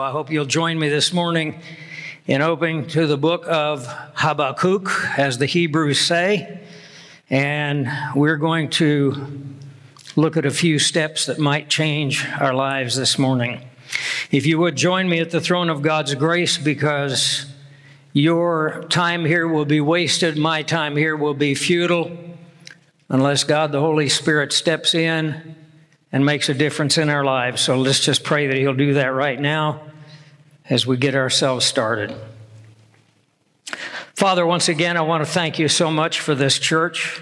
I hope you'll join me this morning in opening to the book of Habakkuk, as the Hebrews say. And we're going to look at a few steps that might change our lives this morning. If you would join me at the throne of God's grace, because your time here will be wasted, my time here will be futile, unless God the Holy Spirit steps in and makes a difference in our lives. So let's just pray that He'll do that right now as we get ourselves started. Father, once again, I want to thank you so much for this church.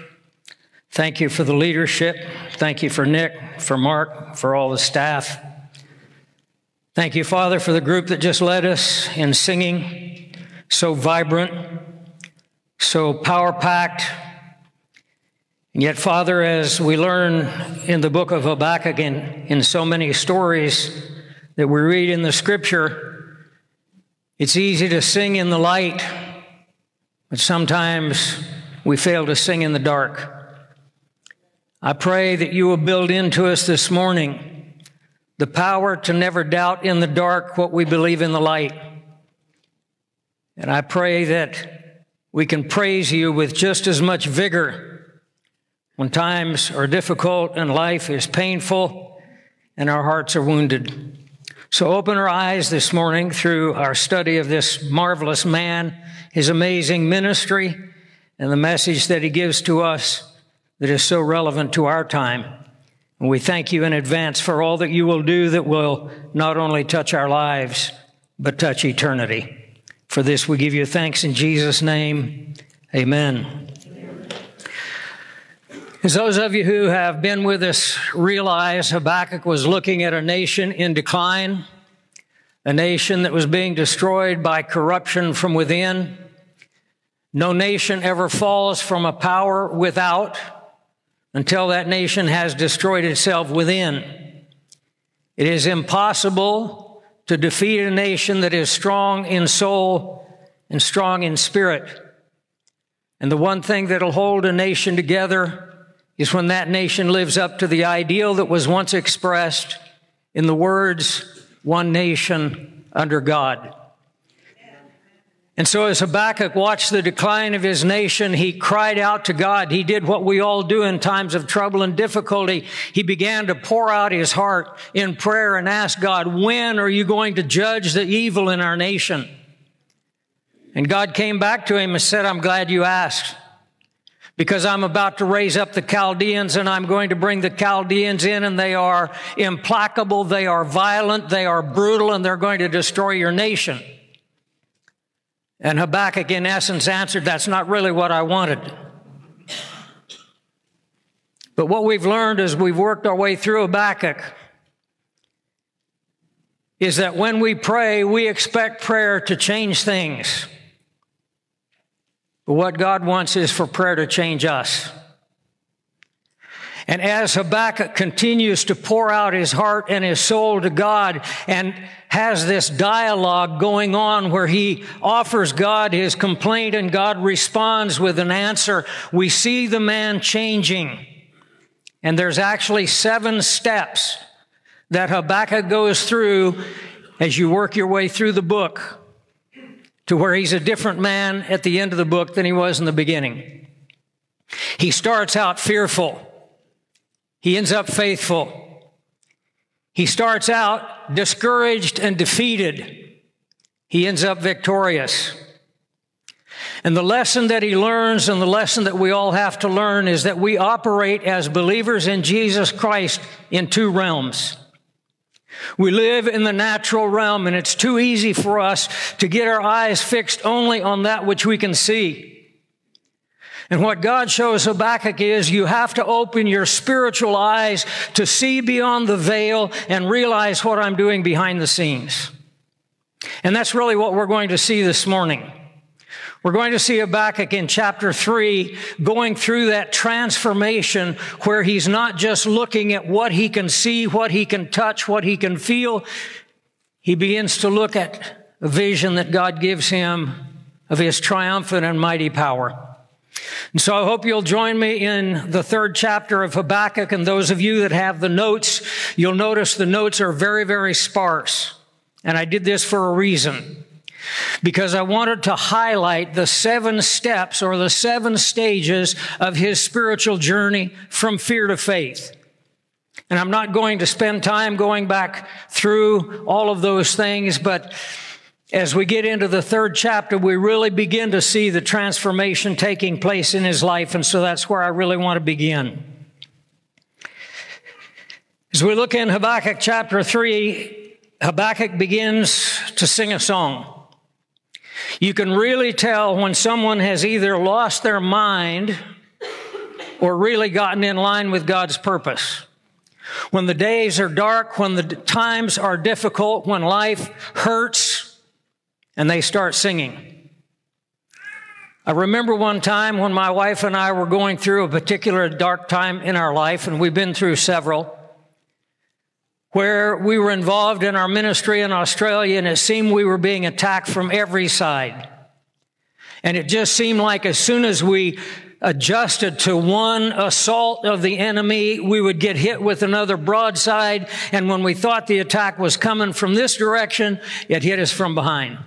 Thank you for the leadership. Thank you for Nick, for Mark, for all the staff. Thank you, Father, for the group that just led us in singing, so vibrant, so power packed. And yet, Father, as we learn in the book of Habakkuk in so many stories that we read in the scripture, it's easy to sing in the light, but sometimes we fail to sing in the dark. I pray that you will build into us this morning the power to never doubt in the dark what we believe in the light. And I pray that we can praise you with just as much vigor when times are difficult and life is painful and our hearts are wounded. So open our eyes this morning through our study of this marvelous man, his amazing ministry, and the message that he gives to us that is so relevant to our time. And we thank you in advance for all that you will do that will not only touch our lives, but touch eternity. For this we give you thanks in Jesus' name. Amen. As those of you who have been with us realize, Habakkuk was looking at a nation in decline, a nation that was being destroyed by corruption from within. No nation ever falls from a power without until that nation has destroyed itself within. It is impossible to defeat a nation that is strong in soul and strong in spirit. And the one thing that'll hold a nation together is when that nation lives up to the ideal that was once expressed in the words, one nation under God. And so as Habakkuk watched the decline of his nation, he cried out to God. He did what we all do in times of trouble and difficulty. He began to pour out his heart in prayer and ask God, when are you going to judge the evil in our nation? And God came back to him and said, I'm glad you asked because I'm about to raise up the Chaldeans and I'm going to bring the Chaldeans in and they are implacable, they are violent, they are brutal, and they're going to destroy your nation. And Habakkuk, in essence, answered, That's not really what I wanted. But what we've learned as we've worked our way through Habakkuk is that when we pray, we expect prayer to change things. What God wants is for prayer to change us. And as Habakkuk continues to pour out his heart and his soul to God and has this dialogue going on where he offers God his complaint and God responds with an answer, we see the man changing. And there's actually seven steps that Habakkuk goes through as you work your way through the book to where he's a different man at the end of the book than he was in the beginning. He starts out fearful. He ends up faithful. He starts out discouraged and defeated. He ends up victorious. And the lesson that he learns and the lesson that we all have to learn is that we operate as believers in Jesus Christ in two realms. We live in the natural realm and it's too easy for us to get our eyes fixed only on that which we can see. And what God shows Habakkuk is you have to open your spiritual eyes to see beyond the veil and realize what I'm doing behind the scenes. And that's really what we're going to see this morning. We're going to see Habakkuk in chapter three going through that transformation where he's not just looking at what he can see, what he can touch, what he can feel. He begins to look at a vision that God gives him of his triumphant and mighty power. And so I hope you'll join me in the third chapter of Habakkuk. And those of you that have the notes, you'll notice the notes are very, very sparse. And I did this for a reason. Because I wanted to highlight the seven steps or the seven stages of his spiritual journey from fear to faith. And I'm not going to spend time going back through all of those things, but as we get into the third chapter, we really begin to see the transformation taking place in his life. And so that's where I really want to begin. As we look in Habakkuk chapter 3, Habakkuk begins to sing a song. You can really tell when someone has either lost their mind or really gotten in line with God's purpose. When the days are dark, when the times are difficult, when life hurts, and they start singing. I remember one time when my wife and I were going through a particular dark time in our life, and we've been through several where we were involved in our ministry in Australia and it seemed we were being attacked from every side. And it just seemed like as soon as we adjusted to one assault of the enemy, we would get hit with another broadside. And when we thought the attack was coming from this direction, it hit us from behind.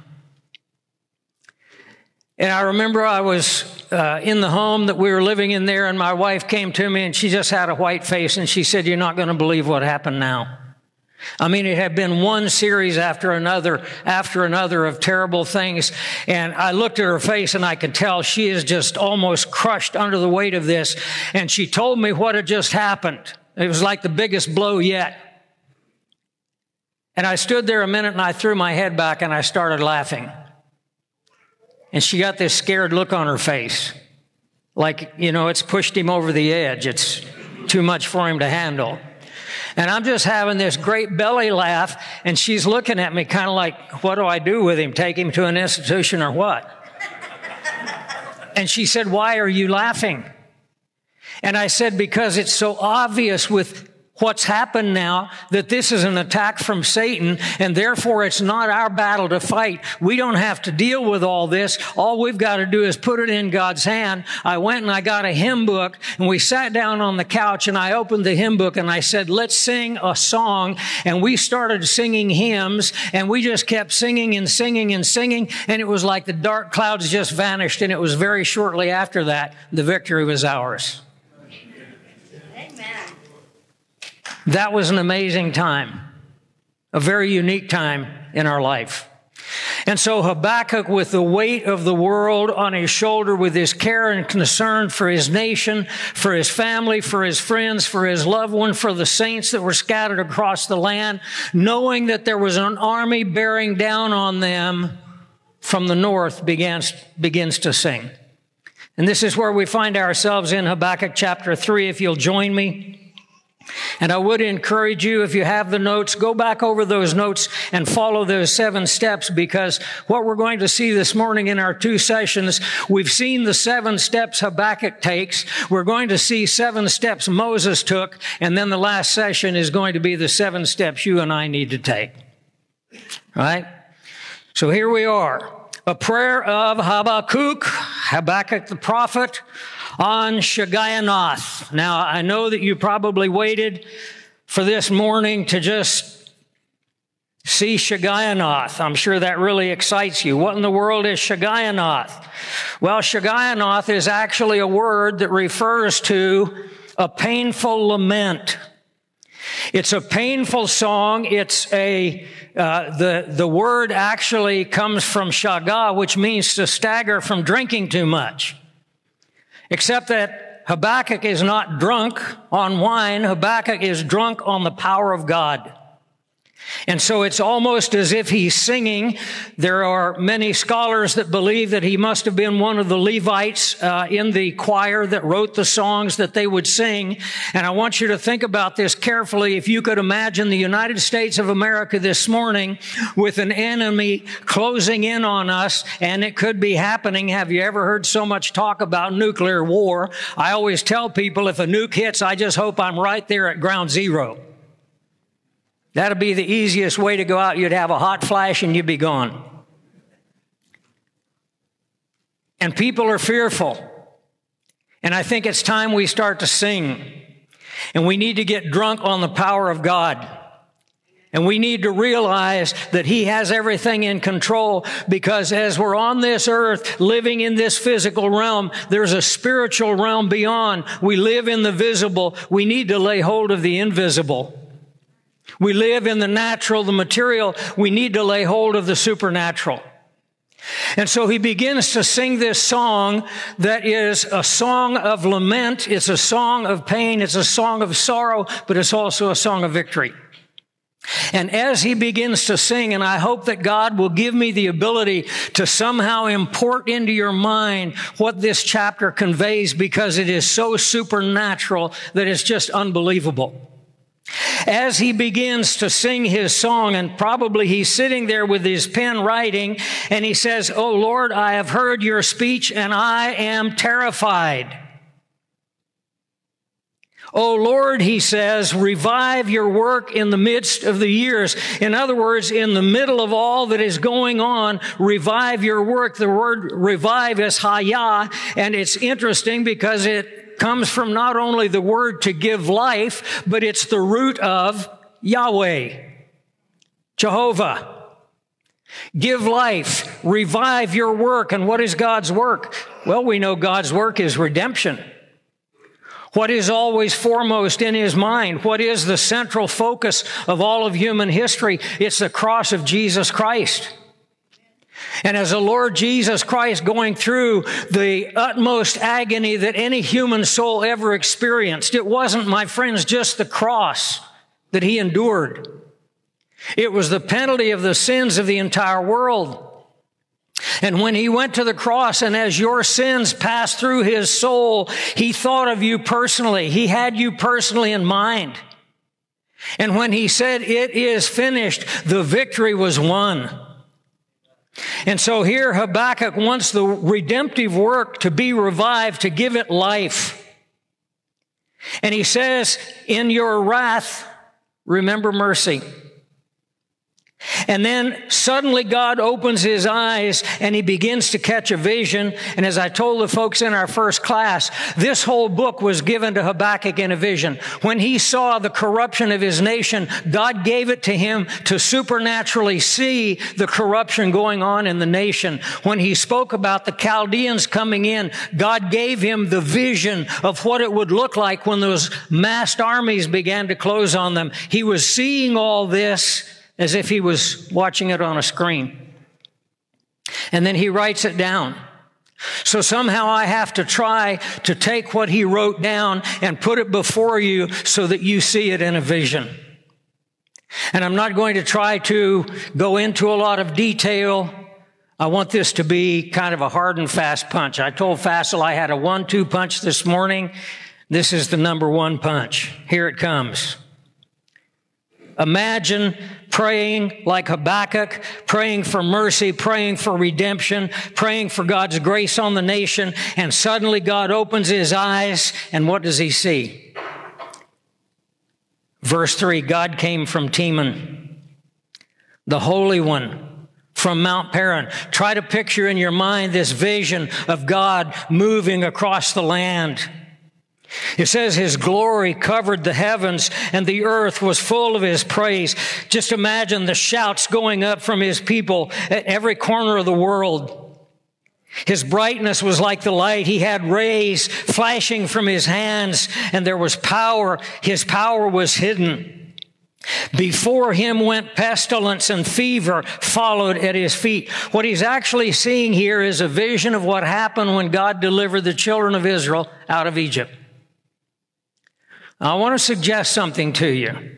And I remember I was uh, in the home that we were living in there, and my wife came to me and she just had a white face and she said, You're not going to believe what happened now. I mean, it had been one series after another, after another of terrible things. And I looked at her face and I could tell she is just almost crushed under the weight of this. And she told me what had just happened. It was like the biggest blow yet. And I stood there a minute and I threw my head back and I started laughing. And she got this scared look on her face. Like, you know, it's pushed him over the edge. It's too much for him to handle. And I'm just having this great belly laugh, and she's looking at me kind of like, what do I do with him? Take him to an institution or what? and she said, Why are you laughing? And I said, Because it's so obvious with what's happened now that this is an attack from Satan and therefore it's not our battle to fight. We don't have to deal with all this. All we've got to do is put it in God's hand. I went and I got a hymn book and we sat down on the couch and I opened the hymn book and I said, let's sing a song. And we started singing hymns and we just kept singing and singing and singing. And it was like the dark clouds just vanished. And it was very shortly after that, the victory was ours. That was an amazing time, a very unique time in our life. And so Habakkuk, with the weight of the world on his shoulder, with his care and concern for his nation, for his family, for his friends, for his loved one, for the saints that were scattered across the land, knowing that there was an army bearing down on them from the north, begins, begins to sing. And this is where we find ourselves in Habakkuk chapter 3. If you'll join me. And I would encourage you, if you have the notes, go back over those notes and follow those seven steps because what we're going to see this morning in our two sessions, we've seen the seven steps Habakkuk takes. We're going to see seven steps Moses took. And then the last session is going to be the seven steps you and I need to take. Right? So here we are. A prayer of Habakkuk, Habakkuk the prophet, on Shigionoth. Now, I know that you probably waited for this morning to just see Shigionoth. I'm sure that really excites you. What in the world is Shigionoth? Well, Shigionoth is actually a word that refers to a painful lament. It's a painful song. It's a, uh, the, the word actually comes from shaga, which means to stagger from drinking too much. Except that Habakkuk is not drunk on wine. Habakkuk is drunk on the power of God. And so it's almost as if he's singing. There are many scholars that believe that he must have been one of the Levites uh, in the choir that wrote the songs that they would sing. And I want you to think about this carefully. If you could imagine the United States of America this morning with an enemy closing in on us, and it could be happening. Have you ever heard so much talk about nuclear war? I always tell people if a nuke hits, I just hope I'm right there at ground zero. That'd be the easiest way to go out. You'd have a hot flash and you'd be gone. And people are fearful. And I think it's time we start to sing. And we need to get drunk on the power of God. And we need to realize that He has everything in control because as we're on this earth living in this physical realm, there's a spiritual realm beyond. We live in the visible. We need to lay hold of the invisible. We live in the natural, the material. We need to lay hold of the supernatural. And so he begins to sing this song that is a song of lament. It's a song of pain. It's a song of sorrow, but it's also a song of victory. And as he begins to sing, and I hope that God will give me the ability to somehow import into your mind what this chapter conveys because it is so supernatural that it's just unbelievable. As he begins to sing his song, and probably he's sitting there with his pen writing, and he says, Oh Lord, I have heard your speech and I am terrified. Oh Lord, he says, revive your work in the midst of the years. In other words, in the middle of all that is going on, revive your work. The word revive is hayah, and it's interesting because it comes from not only the word to give life, but it's the root of Yahweh, Jehovah. Give life, revive your work. And what is God's work? Well, we know God's work is redemption. What is always foremost in his mind? What is the central focus of all of human history? It's the cross of Jesus Christ. And as the Lord Jesus Christ going through the utmost agony that any human soul ever experienced, it wasn't, my friends, just the cross that he endured. It was the penalty of the sins of the entire world. And when he went to the cross and as your sins passed through his soul, he thought of you personally. He had you personally in mind. And when he said, it is finished, the victory was won. And so here Habakkuk wants the redemptive work to be revived, to give it life. And he says, in your wrath, remember mercy. And then suddenly God opens his eyes and he begins to catch a vision. And as I told the folks in our first class, this whole book was given to Habakkuk in a vision. When he saw the corruption of his nation, God gave it to him to supernaturally see the corruption going on in the nation. When he spoke about the Chaldeans coming in, God gave him the vision of what it would look like when those massed armies began to close on them. He was seeing all this as if he was watching it on a screen. And then he writes it down. So somehow I have to try to take what he wrote down and put it before you so that you see it in a vision. And I'm not going to try to go into a lot of detail. I want this to be kind of a hard and fast punch. I told Fassel I had a one-two punch this morning. This is the number one punch. Here it comes. Imagine praying like Habakkuk, praying for mercy, praying for redemption, praying for God's grace on the nation, and suddenly God opens his eyes, and what does he see? Verse 3 God came from Teman, the Holy One from Mount Paran. Try to picture in your mind this vision of God moving across the land. It says his glory covered the heavens and the earth was full of his praise. Just imagine the shouts going up from his people at every corner of the world. His brightness was like the light. He had rays flashing from his hands and there was power. His power was hidden. Before him went pestilence and fever followed at his feet. What he's actually seeing here is a vision of what happened when God delivered the children of Israel out of Egypt. I want to suggest something to you.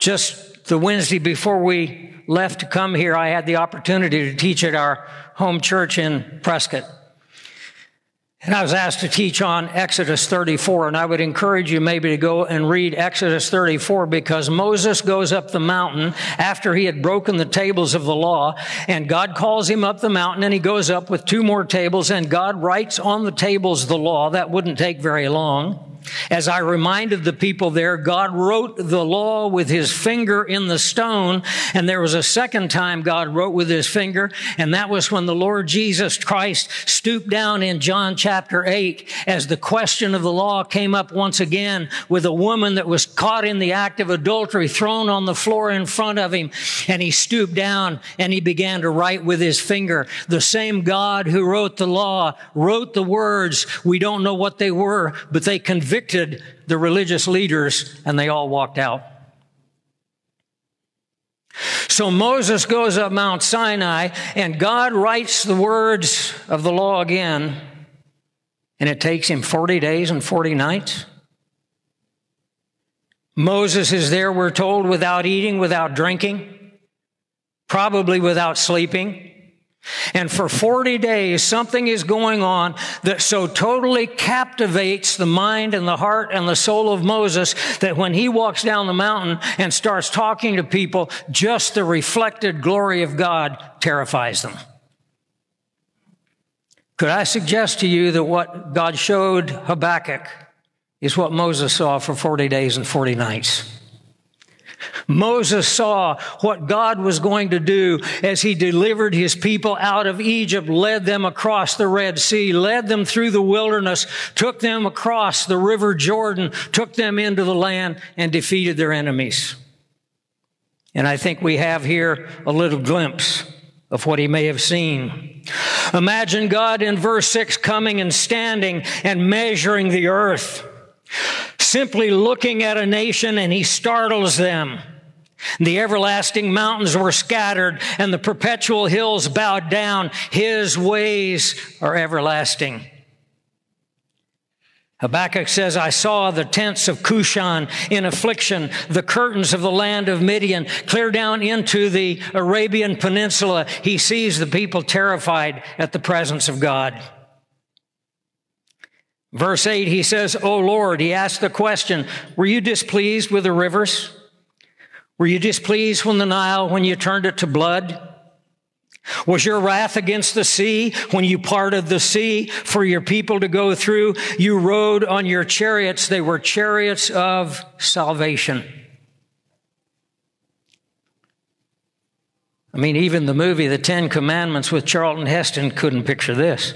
Just the Wednesday before we left to come here, I had the opportunity to teach at our home church in Prescott. And I was asked to teach on Exodus 34, and I would encourage you maybe to go and read Exodus 34 because Moses goes up the mountain after he had broken the tables of the law, and God calls him up the mountain, and he goes up with two more tables, and God writes on the tables the law. That wouldn't take very long. As I reminded the people there, God wrote the law with his finger in the stone. And there was a second time God wrote with his finger. And that was when the Lord Jesus Christ stooped down in John chapter 8 as the question of the law came up once again with a woman that was caught in the act of adultery thrown on the floor in front of him. And he stooped down and he began to write with his finger. The same God who wrote the law wrote the words. We don't know what they were, but they convicted convicted the religious leaders and they all walked out. So Moses goes up Mount Sinai and God writes the words of the law again, and it takes him 40 days and 40 nights. Moses is there, we're told, without eating, without drinking, probably without sleeping. And for 40 days, something is going on that so totally captivates the mind and the heart and the soul of Moses that when he walks down the mountain and starts talking to people, just the reflected glory of God terrifies them. Could I suggest to you that what God showed Habakkuk is what Moses saw for 40 days and 40 nights? Moses saw what God was going to do as he delivered his people out of Egypt, led them across the Red Sea, led them through the wilderness, took them across the river Jordan, took them into the land and defeated their enemies. And I think we have here a little glimpse of what he may have seen. Imagine God in verse 6 coming and standing and measuring the earth simply looking at a nation and he startles them. The everlasting mountains were scattered and the perpetual hills bowed down. His ways are everlasting. Habakkuk says, I saw the tents of Cushan in affliction, the curtains of the land of Midian, clear down into the Arabian Peninsula. He sees the people terrified at the presence of God. Verse 8, he says, O Lord, he asked the question, were you displeased with the rivers? Were you displeased when the Nile, when you turned it to blood? Was your wrath against the sea when you parted the sea for your people to go through? You rode on your chariots. They were chariots of salvation. I mean, even the movie, The Ten Commandments with Charlton Heston couldn't picture this.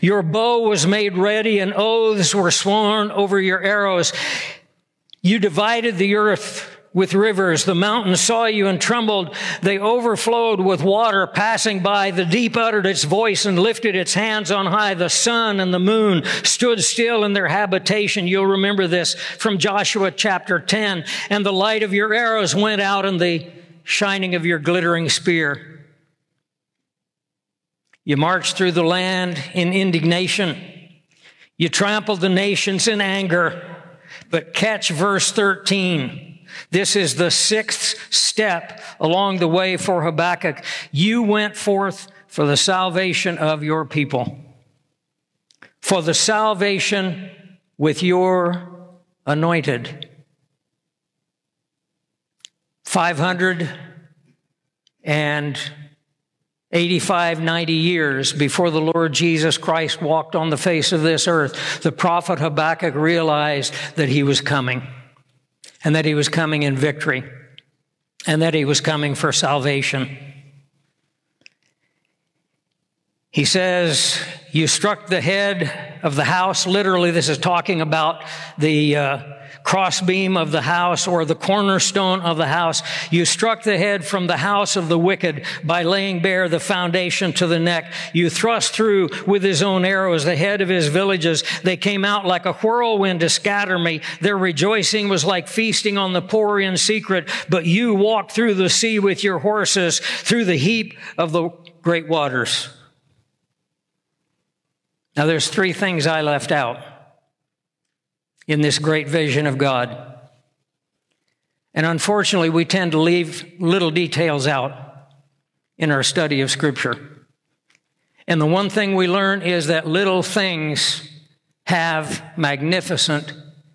Your bow was made ready and oaths were sworn over your arrows. You divided the earth with rivers. The mountains saw you and trembled. They overflowed with water passing by. The deep uttered its voice and lifted its hands on high. The sun and the moon stood still in their habitation. You'll remember this from Joshua chapter 10. And the light of your arrows went out and the shining of your glittering spear. You marched through the land in indignation. You trampled the nations in anger. But catch verse 13. This is the sixth step along the way for Habakkuk. You went forth for the salvation of your people, for the salvation with your anointed. 500 and 85, 90 years before the Lord Jesus Christ walked on the face of this earth, the prophet Habakkuk realized that he was coming and that he was coming in victory and that he was coming for salvation. He says, You struck the head of the house. Literally, this is talking about the uh, crossbeam of the house or the cornerstone of the house. You struck the head from the house of the wicked by laying bare the foundation to the neck. You thrust through with his own arrows the head of his villages. They came out like a whirlwind to scatter me. Their rejoicing was like feasting on the poor in secret, but you walked through the sea with your horses through the heap of the great waters. Now there's three things I left out in this great vision of God. And unfortunately, we tend to leave little details out in our study of Scripture. And the one thing we learn is that little things have magnificent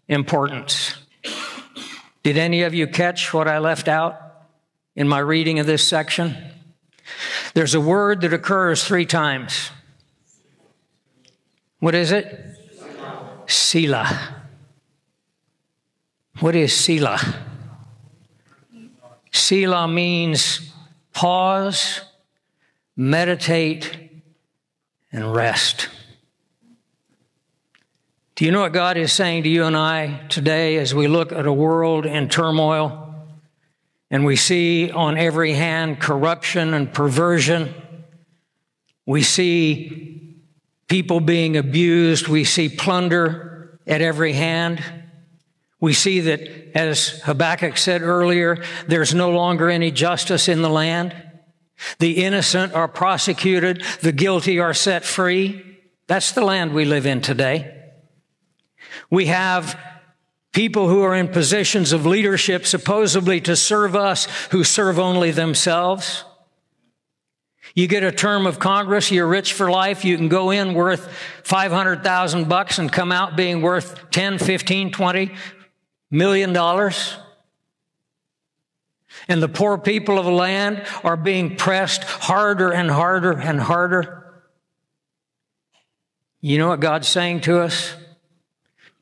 importance. Did any of you catch what I left out in my reading of this section? There's a word that occurs three times. What is it? Selah. What is Selah? Selah means pause, meditate, and rest. Do you know what God is saying to you and I today as we look at a world in turmoil and we see on every hand corruption and perversion? We see people being abused. We see plunder at every hand. We see that, as Habakkuk said earlier, there's no longer any justice in the land. The innocent are prosecuted. The guilty are set free. That's the land we live in today. We have people who are in positions of leadership supposedly to serve us who serve only themselves. You get a term of Congress, you're rich for life, you can go in worth 500,000 bucks and come out being worth 10, 15, 20 million dollars. And the poor people of the land are being pressed harder and harder and harder. You know what God's saying to us?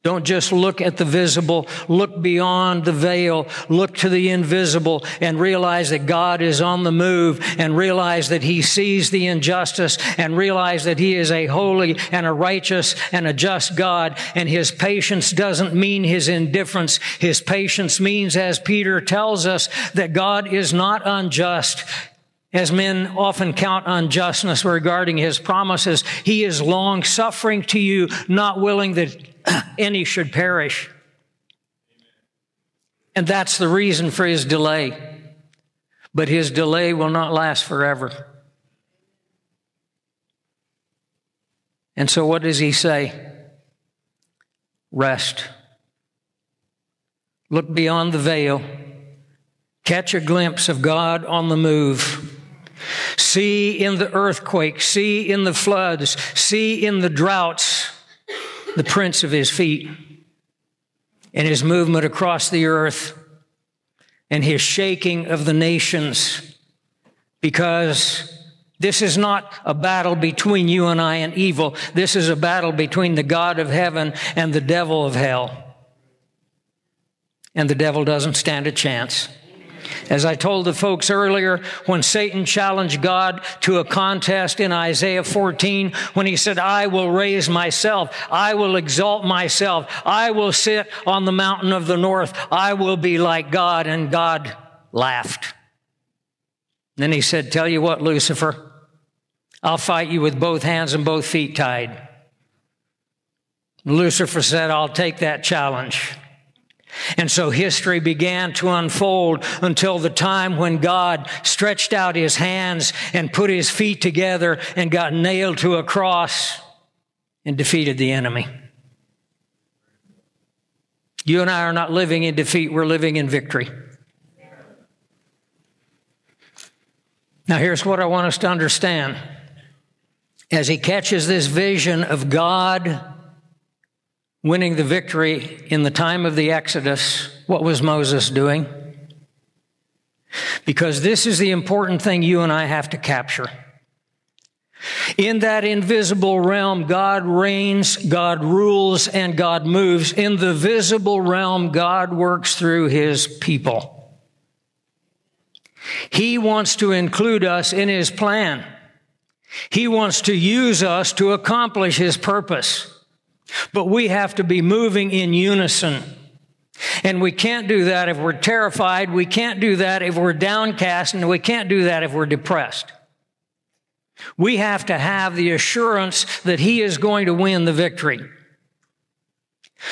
Don't just look at the visible, look beyond the veil, look to the invisible and realize that God is on the move and realize that He sees the injustice and realize that He is a holy and a righteous and a just God. And His patience doesn't mean His indifference. His patience means, as Peter tells us, that God is not unjust. As men often count unjustness regarding his promises, he is long suffering to you, not willing that any should perish. And that's the reason for his delay. But his delay will not last forever. And so, what does he say? Rest. Look beyond the veil. Catch a glimpse of God on the move. See in the earthquake, see in the floods, see in the droughts the prints of his feet and his movement across the earth and his shaking of the nations because this is not a battle between you and I and evil. This is a battle between the God of heaven and the devil of hell. And the devil doesn't stand a chance. As I told the folks earlier, when Satan challenged God to a contest in Isaiah 14, when he said, I will raise myself, I will exalt myself, I will sit on the mountain of the north, I will be like God, and God laughed. Then he said, Tell you what, Lucifer, I'll fight you with both hands and both feet tied. Lucifer said, I'll take that challenge. And so history began to unfold until the time when God stretched out his hands and put his feet together and got nailed to a cross and defeated the enemy. You and I are not living in defeat, we're living in victory. Now, here's what I want us to understand. As he catches this vision of God winning the victory in the time of the Exodus, what was Moses doing? Because this is the important thing you and I have to capture. In that invisible realm, God reigns, God rules, and God moves. In the visible realm, God works through his people. He wants to include us in his plan. He wants to use us to accomplish his purpose. But we have to be moving in unison. And we can't do that if we're terrified. We can't do that if we're downcast. And we can't do that if we're depressed. We have to have the assurance that He is going to win the victory.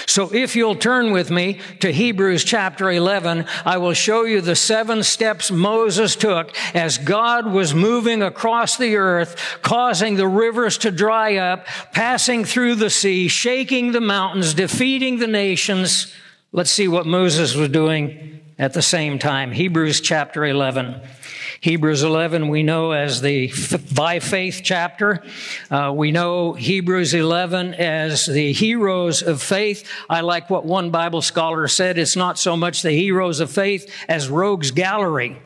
So if you'll turn with me to Hebrews chapter 11, I will show you the seven steps Moses took as God was moving across the earth, causing the rivers to dry up, passing through the sea, shaking the mountains, defeating the nations. Let's see what Moses was doing at the same time. Hebrews chapter 11. Hebrews 11 we know as the by faith chapter. Uh, we know Hebrews 11 as the heroes of faith. I like what one Bible scholar said. It's not so much the heroes of faith as rogues gallery.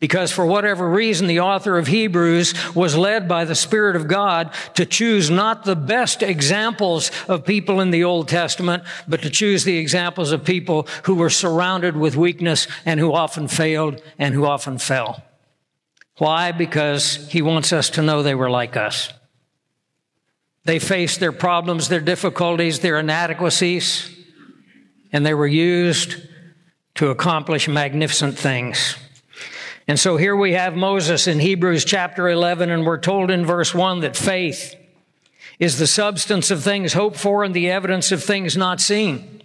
Because for whatever reason, the author of Hebrews was led by the Spirit of God to choose not the best examples of people in the Old Testament, but to choose the examples of people who were surrounded with weakness and who often failed and who often fell. Why? Because he wants us to know they were like us. They faced their problems, their difficulties, their inadequacies, and they were used to accomplish magnificent things. And so here we have Moses in Hebrews chapter 11, and we're told in verse 1 that faith is the substance of things hoped for and the evidence of things not seen.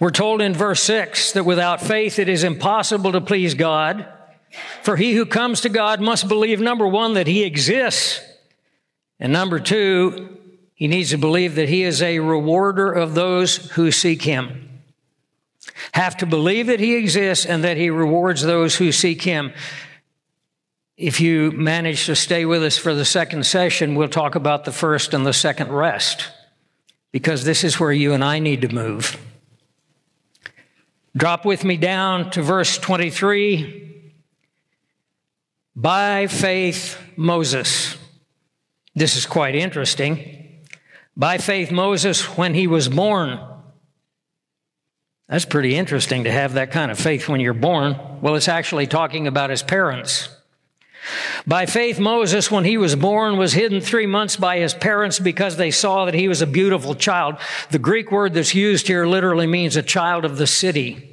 We're told in verse 6 that without faith it is impossible to please God, for he who comes to God must believe, number one, that he exists, and number two, he needs to believe that he is a rewarder of those who seek him have to believe that he exists and that he rewards those who seek him. If you manage to stay with us for the second session, we'll talk about the first and the second rest, because this is where you and I need to move. Drop with me down to verse 23. By faith, Moses. This is quite interesting. By faith, Moses, when he was born, that's pretty interesting to have that kind of faith when you're born. Well, it's actually talking about his parents. By faith, Moses, when he was born, was hidden three months by his parents because they saw that he was a beautiful child. The Greek word that's used here literally means a child of the city.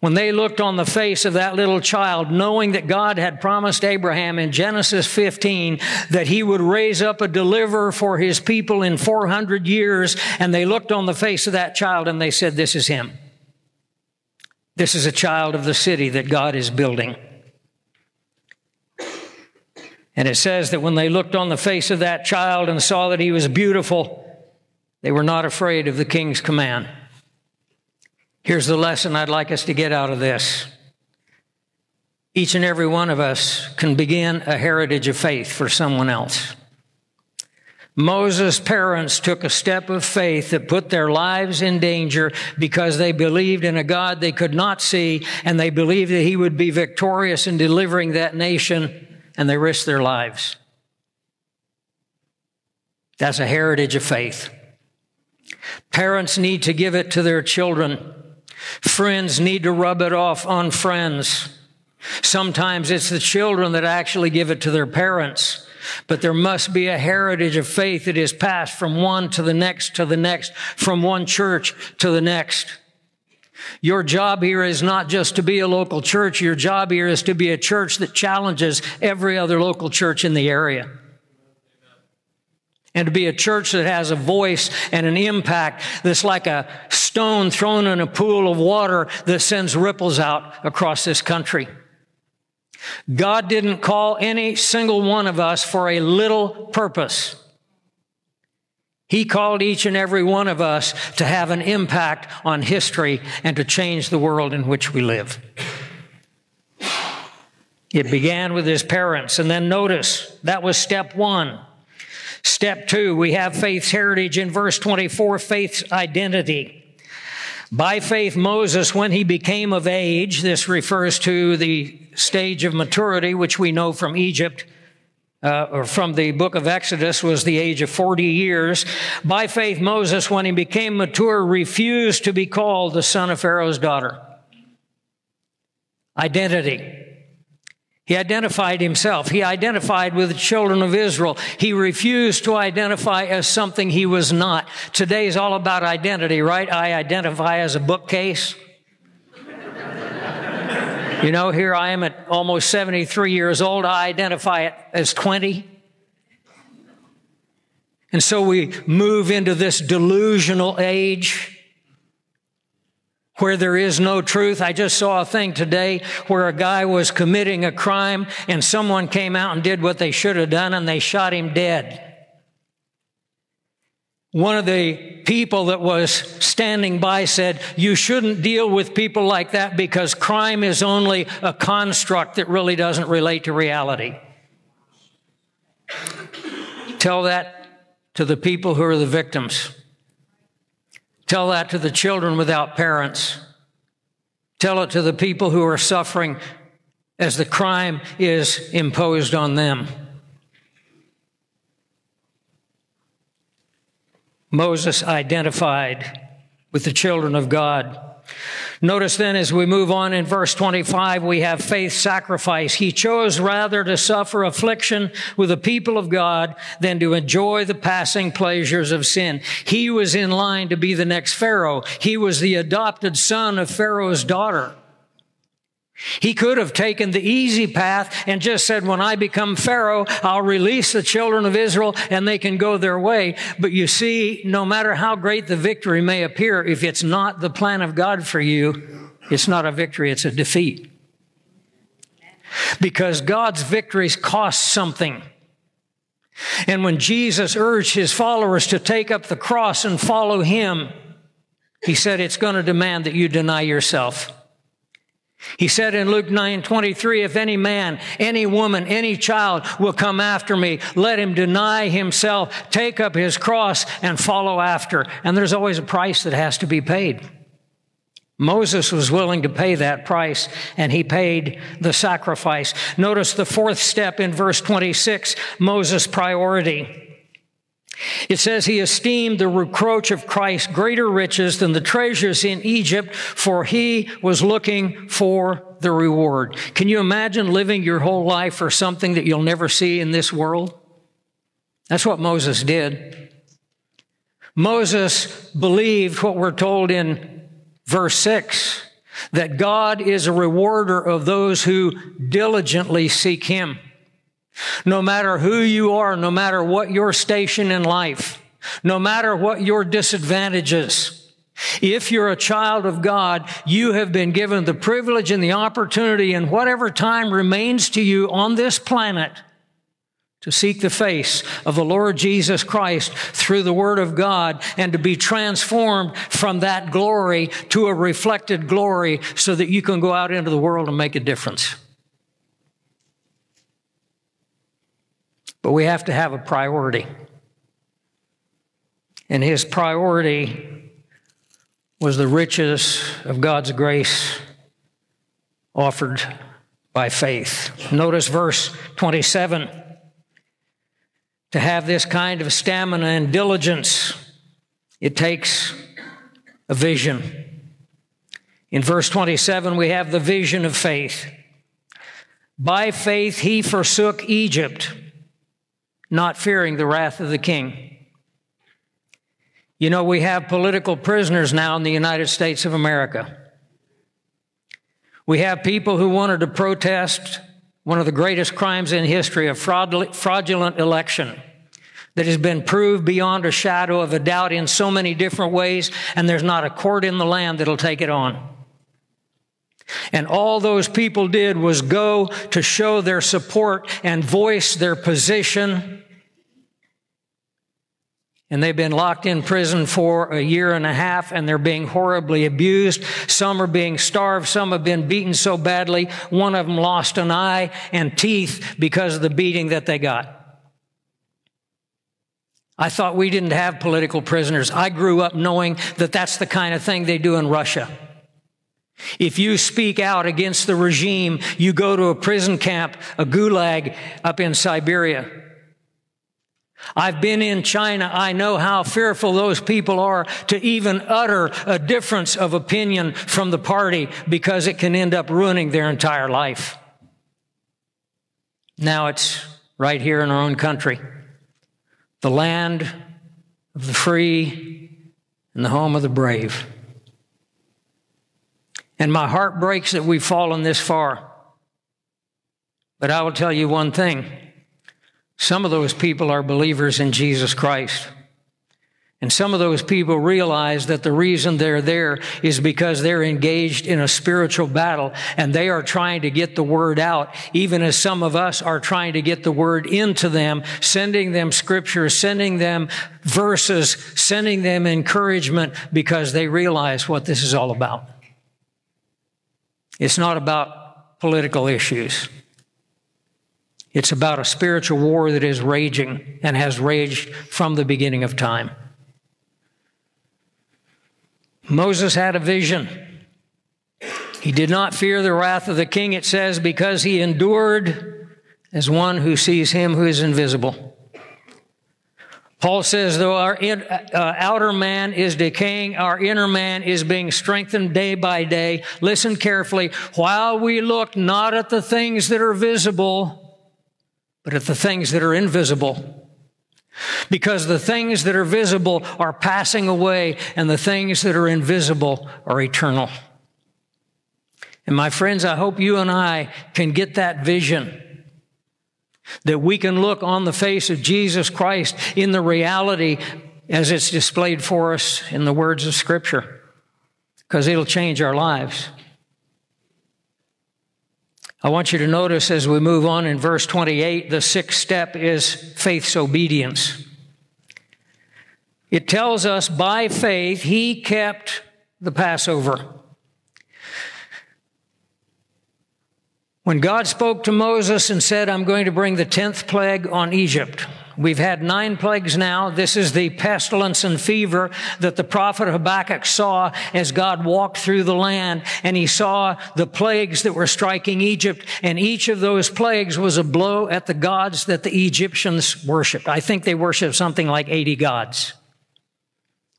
When they looked on the face of that little child, knowing that God had promised Abraham in Genesis 15 that he would raise up a deliverer for his people in 400 years, and they looked on the face of that child and they said, This is him. This is a child of the city that God is building. And it says that when they looked on the face of that child and saw that he was beautiful, they were not afraid of the king's command. Here's the lesson I'd like us to get out of this. Each and every one of us can begin a heritage of faith for someone else. Moses' parents took a step of faith that put their lives in danger because they believed in a God they could not see and they believed that he would be victorious in delivering that nation and they risked their lives. That's a heritage of faith. Parents need to give it to their children. Friends need to rub it off on friends. Sometimes it's the children that actually give it to their parents. But there must be a heritage of faith that is passed from one to the next to the next, from one church to the next. Your job here is not just to be a local church. Your job here is to be a church that challenges every other local church in the area and to be a church that has a voice and an impact that's like a stone thrown in a pool of water that sends ripples out across this country. God didn't call any single one of us for a little purpose. He called each and every one of us to have an impact on history and to change the world in which we live. It began with his parents, and then notice that was step one. Step two, we have faith's heritage in verse 24, faith's identity. By faith, Moses, when he became of age, this refers to the stage of maturity, which we know from Egypt, uh, or from the book of Exodus, was the age of 40 years. By faith, Moses, when he became mature, refused to be called the son of Pharaoh's daughter. Identity. He identified himself. He identified with the children of Israel. He refused to identify as something he was not. Today is all about identity, right? I identify as a bookcase. you know, here I am at almost 73 years old. I identify as 20. And so we move into this delusional age where there is no truth. I just saw a thing today where a guy was committing a crime and someone came out and did what they should have done and they shot him dead. One of the people that was standing by said, you shouldn't deal with people like that because crime is only a construct that really doesn't relate to reality. Tell that to the people who are the victims. Tell that to the children without parents. Tell it to the people who are suffering as the crime is imposed on them. Moses identified with the children of God. Notice then as we move on in verse 25, we have faith sacrifice. He chose rather to suffer affliction with the people of God than to enjoy the passing pleasures of sin. He was in line to be the next Pharaoh. He was the adopted son of Pharaoh's daughter. He could have taken the easy path and just said, when I become Pharaoh, I'll release the children of Israel and they can go their way. But you see, no matter how great the victory may appear, if it's not the plan of God for you, it's not a victory, it's a defeat. Because God's victories cost something. And when Jesus urged his followers to take up the cross and follow him, he said, it's going to demand that you deny yourself. He said in Luke 9 23, if any man, any woman, any child will come after me, let him deny himself, take up his cross, and follow after. And there's always a price that has to be paid. Moses was willing to pay that price, and he paid the sacrifice. Notice the fourth step in verse 26 Moses' priority. It says he esteemed the reproach of Christ greater riches than the treasures in Egypt, for he was looking for the reward. Can you imagine living your whole life for something that you'll never see in this world? That's what Moses did. Moses believed what we're told in verse 6 that God is a rewarder of those who diligently seek him. No matter who you are, no matter what your station in life, no matter what your disadvantages, if you're a child of God, you have been given the privilege and the opportunity in whatever time remains to you on this planet to seek the face of the Lord Jesus Christ through the Word of God and to be transformed from that glory to a reflected glory so that you can go out into the world and make a difference. But we have to have a priority. And his priority was the riches of God's grace offered by faith. Notice verse 27. To have this kind of stamina and diligence, it takes a vision. In verse 27, we have the vision of faith. By faith, he forsook Egypt not fearing the wrath of the king. You know, we have political prisoners now in the United States of America. We have people who wanted to protest one of the greatest crimes in history, a fraudulent election that has been proved beyond a shadow of a doubt in so many different ways, and there's not a court in the land that'll take it on. And all those people did was go to show their support and voice their position. And they've been locked in prison for a year and a half and they're being horribly abused. Some are being starved. Some have been beaten so badly. One of them lost an eye and teeth because of the beating that they got. I thought we didn't have political prisoners. I grew up knowing that that's the kind of thing they do in Russia. If you speak out against the regime, you go to a prison camp, a gulag up in Siberia. I've been in China. I know how fearful those people are to even utter a difference of opinion from the party because it can end up ruining their entire life. Now it's right here in our own country. The land of the free and the home of the brave. And my heart breaks that we've fallen this far. But I will tell you one thing. Some of those people are believers in Jesus Christ. And some of those people realize that the reason they're there is because they're engaged in a spiritual battle and they are trying to get the word out, even as some of us are trying to get the word into them, sending them scriptures, sending them verses, sending them encouragement because they realize what this is all about. It's not about political issues. It's about a spiritual war that is raging and has raged from the beginning of time. Moses had a vision. He did not fear the wrath of the king, it says, because he endured as one who sees him who is invisible. Paul says, though our in, uh, outer man is decaying, our inner man is being strengthened day by day. Listen carefully. While we look not at the things that are visible, but at the things that are invisible. Because the things that are visible are passing away and the things that are invisible are eternal. And my friends, I hope you and I can get that vision that we can look on the face of Jesus Christ in the reality as it's displayed for us in the words of Scripture, because it'll change our lives. I want you to notice as we move on in verse 28, the sixth step is faith's obedience. It tells us by faith he kept the Passover. When God spoke to Moses and said, I'm going to bring the 10th plague on Egypt, We've had nine plagues now. This is the pestilence and fever that the prophet Habakkuk saw as God walked through the land and he saw the plagues that were striking Egypt. And each of those plagues was a blow at the gods that the Egyptians worshiped. I think they worship something like 80 gods.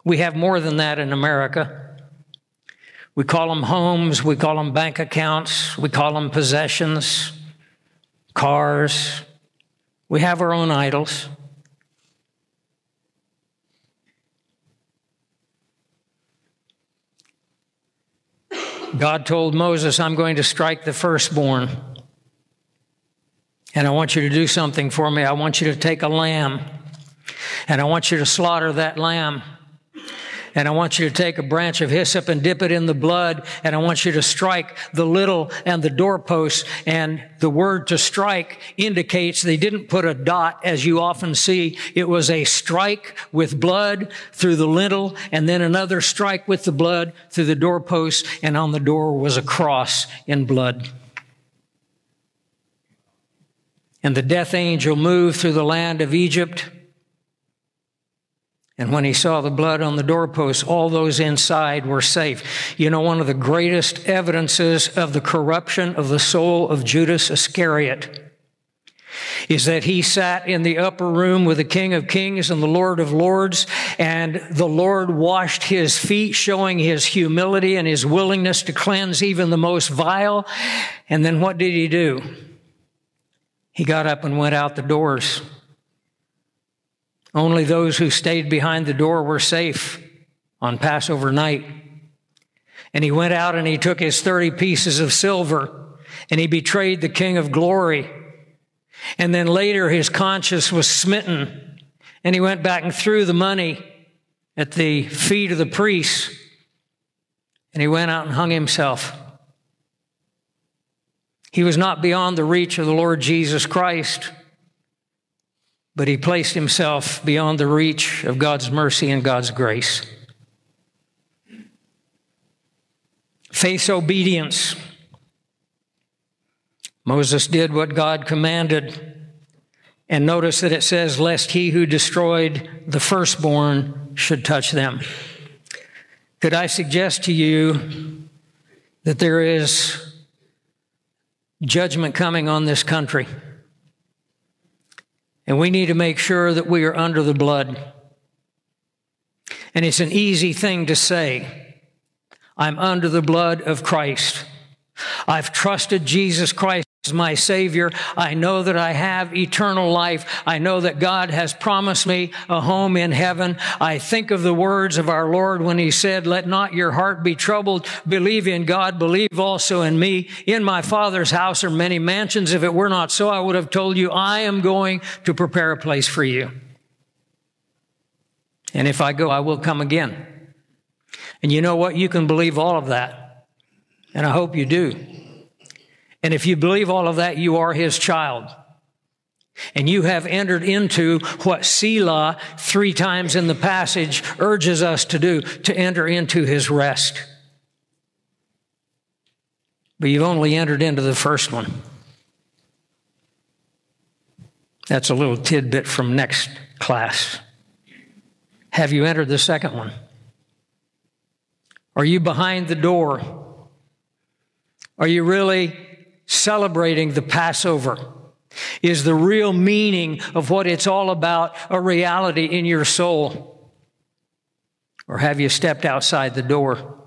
We have more than that in America. We call them homes, we call them bank accounts, we call them possessions, cars. We have our own idols. God told Moses, I'm going to strike the firstborn. And I want you to do something for me. I want you to take a lamb and I want you to slaughter that lamb and I want you to take a branch of hyssop and dip it in the blood, and I want you to strike the lintel and the doorposts. And the word to strike indicates they didn't put a dot as you often see. It was a strike with blood through the lintel, and then another strike with the blood through the doorposts, and on the door was a cross in blood. And the death angel moved through the land of Egypt and when he saw the blood on the doorposts, all those inside were safe. You know, one of the greatest evidences of the corruption of the soul of Judas Iscariot is that he sat in the upper room with the King of Kings and the Lord of Lords, and the Lord washed his feet, showing his humility and his willingness to cleanse even the most vile. And then what did he do? He got up and went out the doors. Only those who stayed behind the door were safe on Passover night. And he went out and he took his 30 pieces of silver and he betrayed the King of glory. And then later his conscience was smitten and he went back and threw the money at the feet of the priests and he went out and hung himself. He was not beyond the reach of the Lord Jesus Christ but he placed himself beyond the reach of God's mercy and God's grace. Faith's obedience. Moses did what God commanded. And notice that it says, Lest he who destroyed the firstborn should touch them. Could I suggest to you that there is judgment coming on this country? And we need to make sure that we are under the blood. And it's an easy thing to say. I'm under the blood of Christ. I've trusted Jesus Christ as my Savior. I know that I have eternal life. I know that God has promised me a home in heaven. I think of the words of our Lord when He said, Let not your heart be troubled. Believe in God. Believe also in me. In my Father's house are many mansions. If it were not so, I would have told you, I am going to prepare a place for you. And if I go, I will come again. And you know what? You can believe all of that. And I hope you do. And if you believe all of that, you are his child. And you have entered into what Selah, three times in the passage, urges us to do, to enter into his rest. But you've only entered into the first one. That's a little tidbit from next class. Have you entered the second one? Are you behind the door? Are you really celebrating the Passover? Is the real meaning of what it's all about a reality in your soul? Or have you stepped outside the door?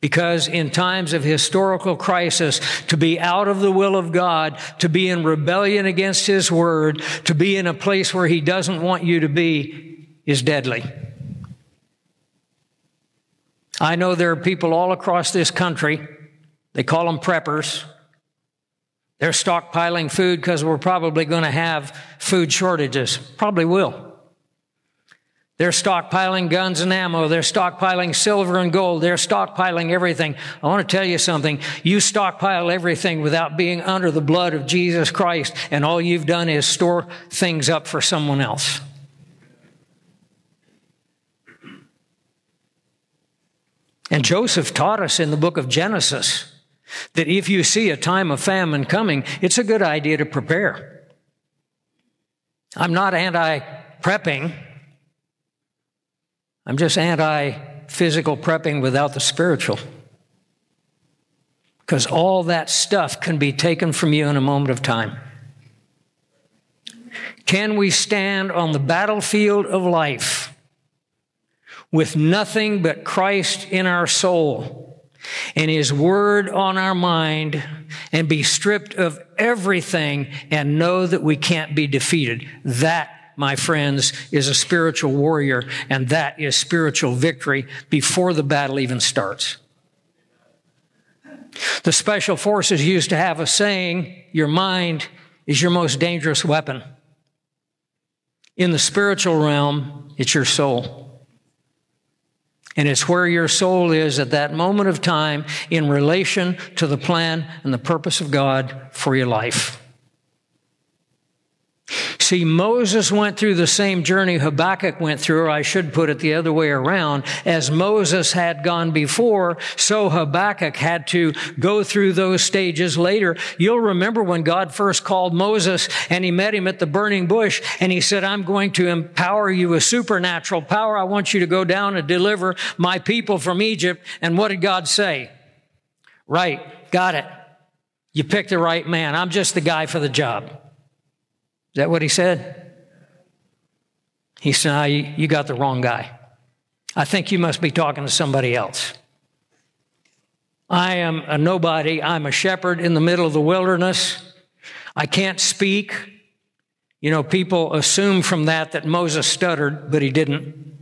Because in times of historical crisis, to be out of the will of God, to be in rebellion against His word, to be in a place where He doesn't want you to be is deadly. I know there are people all across this country, they call them preppers. They're stockpiling food because we're probably going to have food shortages. Probably will. They're stockpiling guns and ammo. They're stockpiling silver and gold. They're stockpiling everything. I want to tell you something. You stockpile everything without being under the blood of Jesus Christ, and all you've done is store things up for someone else. And Joseph taught us in the book of Genesis that if you see a time of famine coming, it's a good idea to prepare. I'm not anti prepping. I'm just anti physical prepping without the spiritual. Because all that stuff can be taken from you in a moment of time. Can we stand on the battlefield of life with nothing but Christ in our soul and His Word on our mind and be stripped of everything and know that we can't be defeated? That my friends, is a spiritual warrior, and that is spiritual victory before the battle even starts. The special forces used to have a saying, your mind is your most dangerous weapon. In the spiritual realm, it's your soul. And it's where your soul is at that moment of time in relation to the plan and the purpose of God for your life. See, Moses went through the same journey Habakkuk went through, or I should put it the other way around. As Moses had gone before, so Habakkuk had to go through those stages later. You'll remember when God first called Moses and he met him at the burning bush and he said, I'm going to empower you with supernatural power. I want you to go down and deliver my people from Egypt. And what did God say? Right. Got it. You picked the right man. I'm just the guy for the job. Is that what he said? He said, ah, you, you got the wrong guy. I think you must be talking to somebody else. I am a nobody. I'm a shepherd in the middle of the wilderness. I can't speak. You know, people assume from that that Moses stuttered, but he didn't.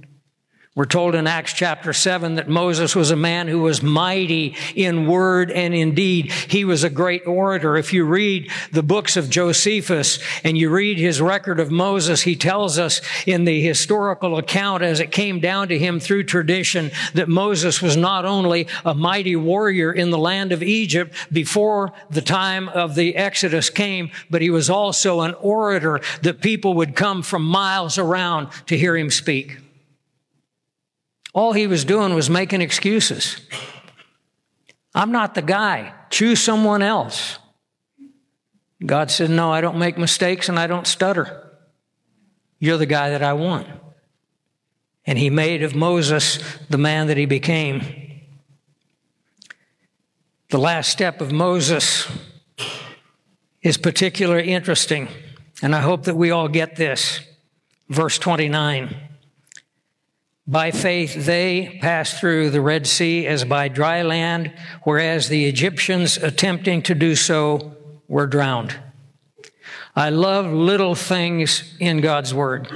We're told in Acts chapter 7 that Moses was a man who was mighty in word and in deed. He was a great orator. If you read the books of Josephus and you read his record of Moses, he tells us in the historical account as it came down to him through tradition that Moses was not only a mighty warrior in the land of Egypt before the time of the Exodus came, but he was also an orator that people would come from miles around to hear him speak. All he was doing was making excuses. I'm not the guy. Choose someone else. God said, No, I don't make mistakes and I don't stutter. You're the guy that I want. And he made of Moses the man that he became. The last step of Moses is particularly interesting, and I hope that we all get this. Verse 29. By faith, they passed through the Red Sea as by dry land, whereas the Egyptians attempting to do so were drowned. I love little things in God's Word,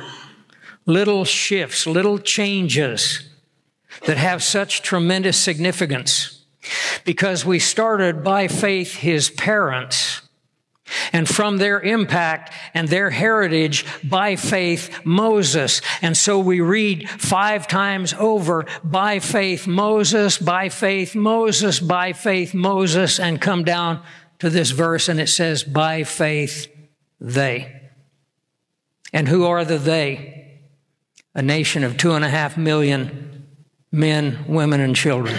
little shifts, little changes that have such tremendous significance because we started by faith His parents and from their impact and their heritage by faith, Moses. And so we read five times over, by faith, Moses, by faith, Moses, by faith, Moses, and come down to this verse and it says, by faith, they. And who are the they? A nation of two and a half million men, women, and children.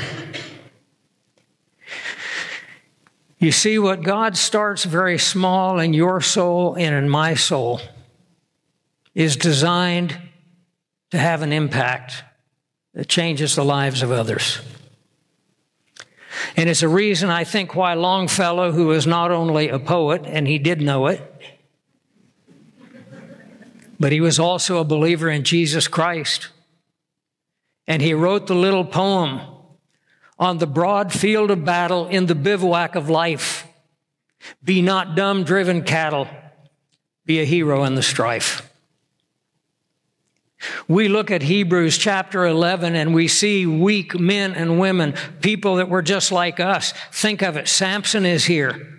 You see, what God starts very small in your soul and in my soul is designed to have an impact that changes the lives of others. And it's a reason I think why Longfellow, who was not only a poet, and he did know it, but he was also a believer in Jesus Christ. And he wrote the little poem on the broad field of battle in the bivouac of life. Be not dumb driven cattle, be a hero in the strife. We look at Hebrews chapter 11 and we see weak men and women, people that were just like us. Think of it. Samson is here.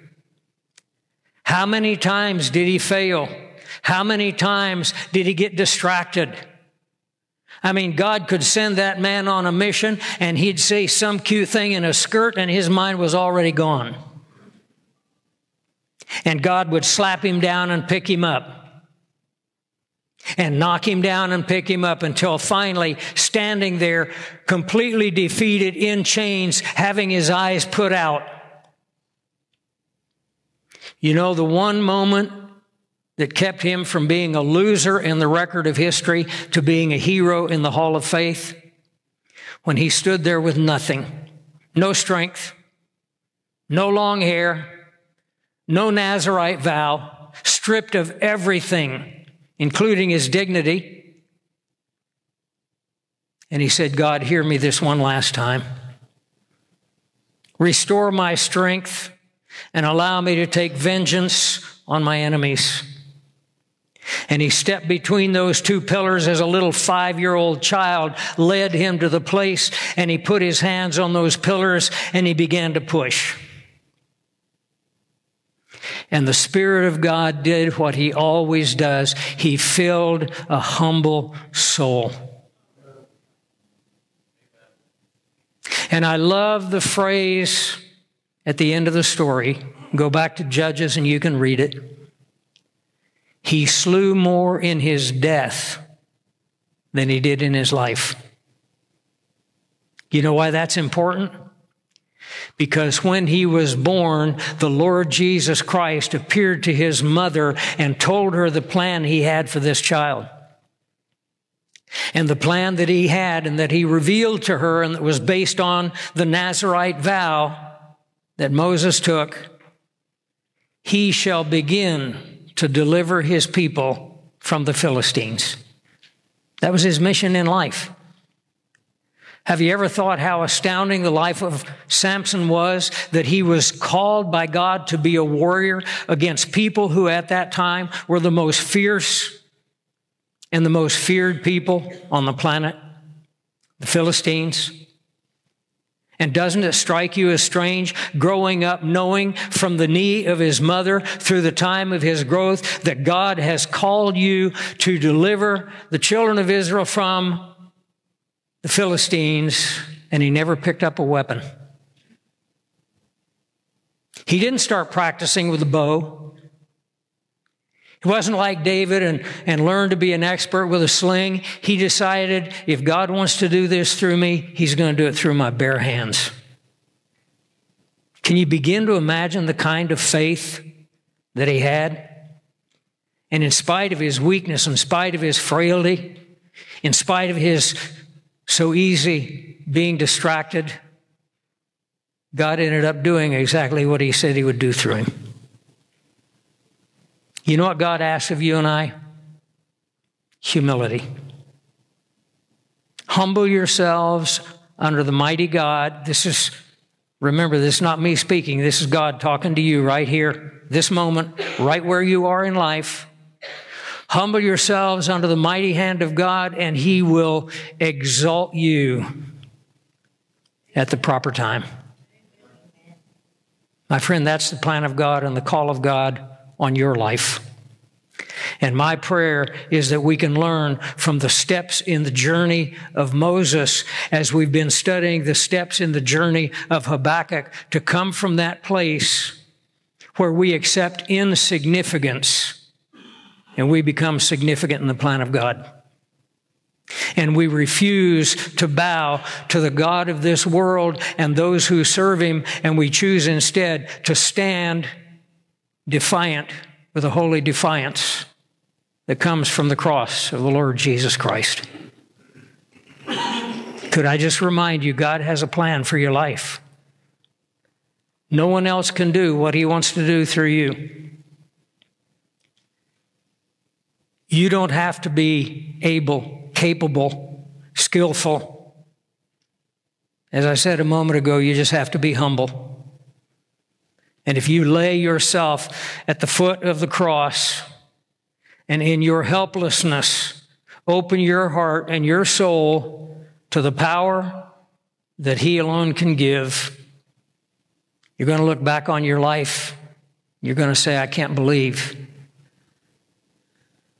How many times did he fail? How many times did he get distracted? I mean, God could send that man on a mission and he'd say some cute thing in a skirt and his mind was already gone. And God would slap him down and pick him up and knock him down and pick him up until finally standing there completely defeated in chains, having his eyes put out. You know, the one moment that kept him from being a loser in the record of history to being a hero in the hall of faith? When he stood there with nothing, no strength, no long hair, no Nazarite vow, stripped of everything including his dignity. And he said, God, hear me this one last time. Restore my strength and allow me to take vengeance on my enemies. And he stepped between those two pillars as a little five year old child, led him to the place, and he put his hands on those pillars and he began to push. And the Spirit of God did what He always does. He filled a humble soul. And I love the phrase at the end of the story. Go back to Judges and you can read it. He slew more in his death than he did in his life. You know why that's important? Because when he was born, the Lord Jesus Christ appeared to his mother and told her the plan he had for this child. And the plan that he had and that he revealed to her and that was based on the Nazarite vow that Moses took, he shall begin to deliver his people from the Philistines. That was his mission in life. Have you ever thought how astounding the life of Samson was that he was called by God to be a warrior against people who at that time were the most fierce and the most feared people on the planet, the Philistines? And doesn't it strike you as strange growing up knowing from the knee of his mother through the time of his growth that God has called you to deliver the children of Israel from the Philistines, and he never picked up a weapon. He didn't start practicing with a bow. He wasn't like David and, and learned to be an expert with a sling. He decided if God wants to do this through me, he's going to do it through my bare hands. Can you begin to imagine the kind of faith that he had? And in spite of his weakness, in spite of his frailty, in spite of his so easy being distracted, God ended up doing exactly what He said He would do through him. You know what God asks of you and I? Humility. Humble yourselves under the mighty God. This is, remember, this is not me speaking. This is God talking to you right here, this moment, right where you are in life. Humble yourselves under the mighty hand of God, and He will exalt you at the proper time. My friend, that's the plan of God and the call of God on your life. And my prayer is that we can learn from the steps in the journey of Moses as we've been studying the steps in the journey of Habakkuk to come from that place where we accept insignificance and we become significant in the plan of God. And we refuse to bow to the God of this world and those who serve him, and we choose instead to stand defiant with a holy defiance that comes from the cross of the Lord Jesus Christ. Could I just remind you, God has a plan for your life. No one else can do what He wants to do through you. You don't have to be able, capable, skillful. As I said a moment ago, you just have to be humble. And if you lay yourself at the foot of the cross and in your helplessness, open your heart and your soul to the power that He alone can give, you're going to look back on your life. You're going to say, I can't believe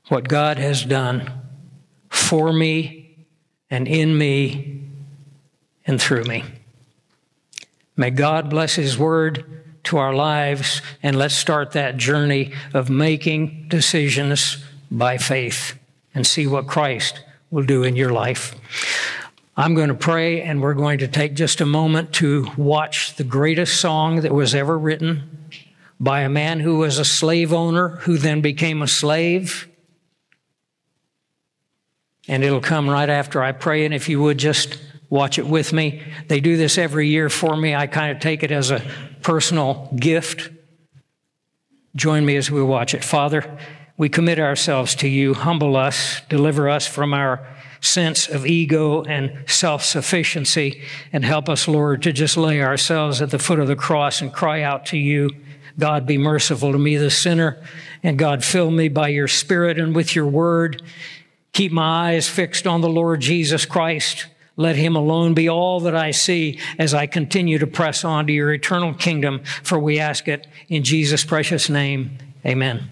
what God has done for me and in me and through me. May God bless His word to our lives, and let's start that journey of making decisions by faith and see what Christ will do in your life. I'm going to pray, and we're going to take just a moment to watch the greatest song that was ever written by a man who was a slave owner who then became a slave. And it'll come right after I pray. And if you would just watch it with me, they do this every year for me. I kind of take it as a personal gift. Join me as we watch it. Father, we commit ourselves to you. Humble us, deliver us from our sense of ego and self sufficiency, and help us, Lord, to just lay ourselves at the foot of the cross and cry out to you. God, be merciful to me, the sinner. And God, fill me by your Spirit and with your word. Keep my eyes fixed on the Lord Jesus Christ. Let him alone be all that I see as I continue to press on to your eternal kingdom, for we ask it in Jesus' precious name. Amen.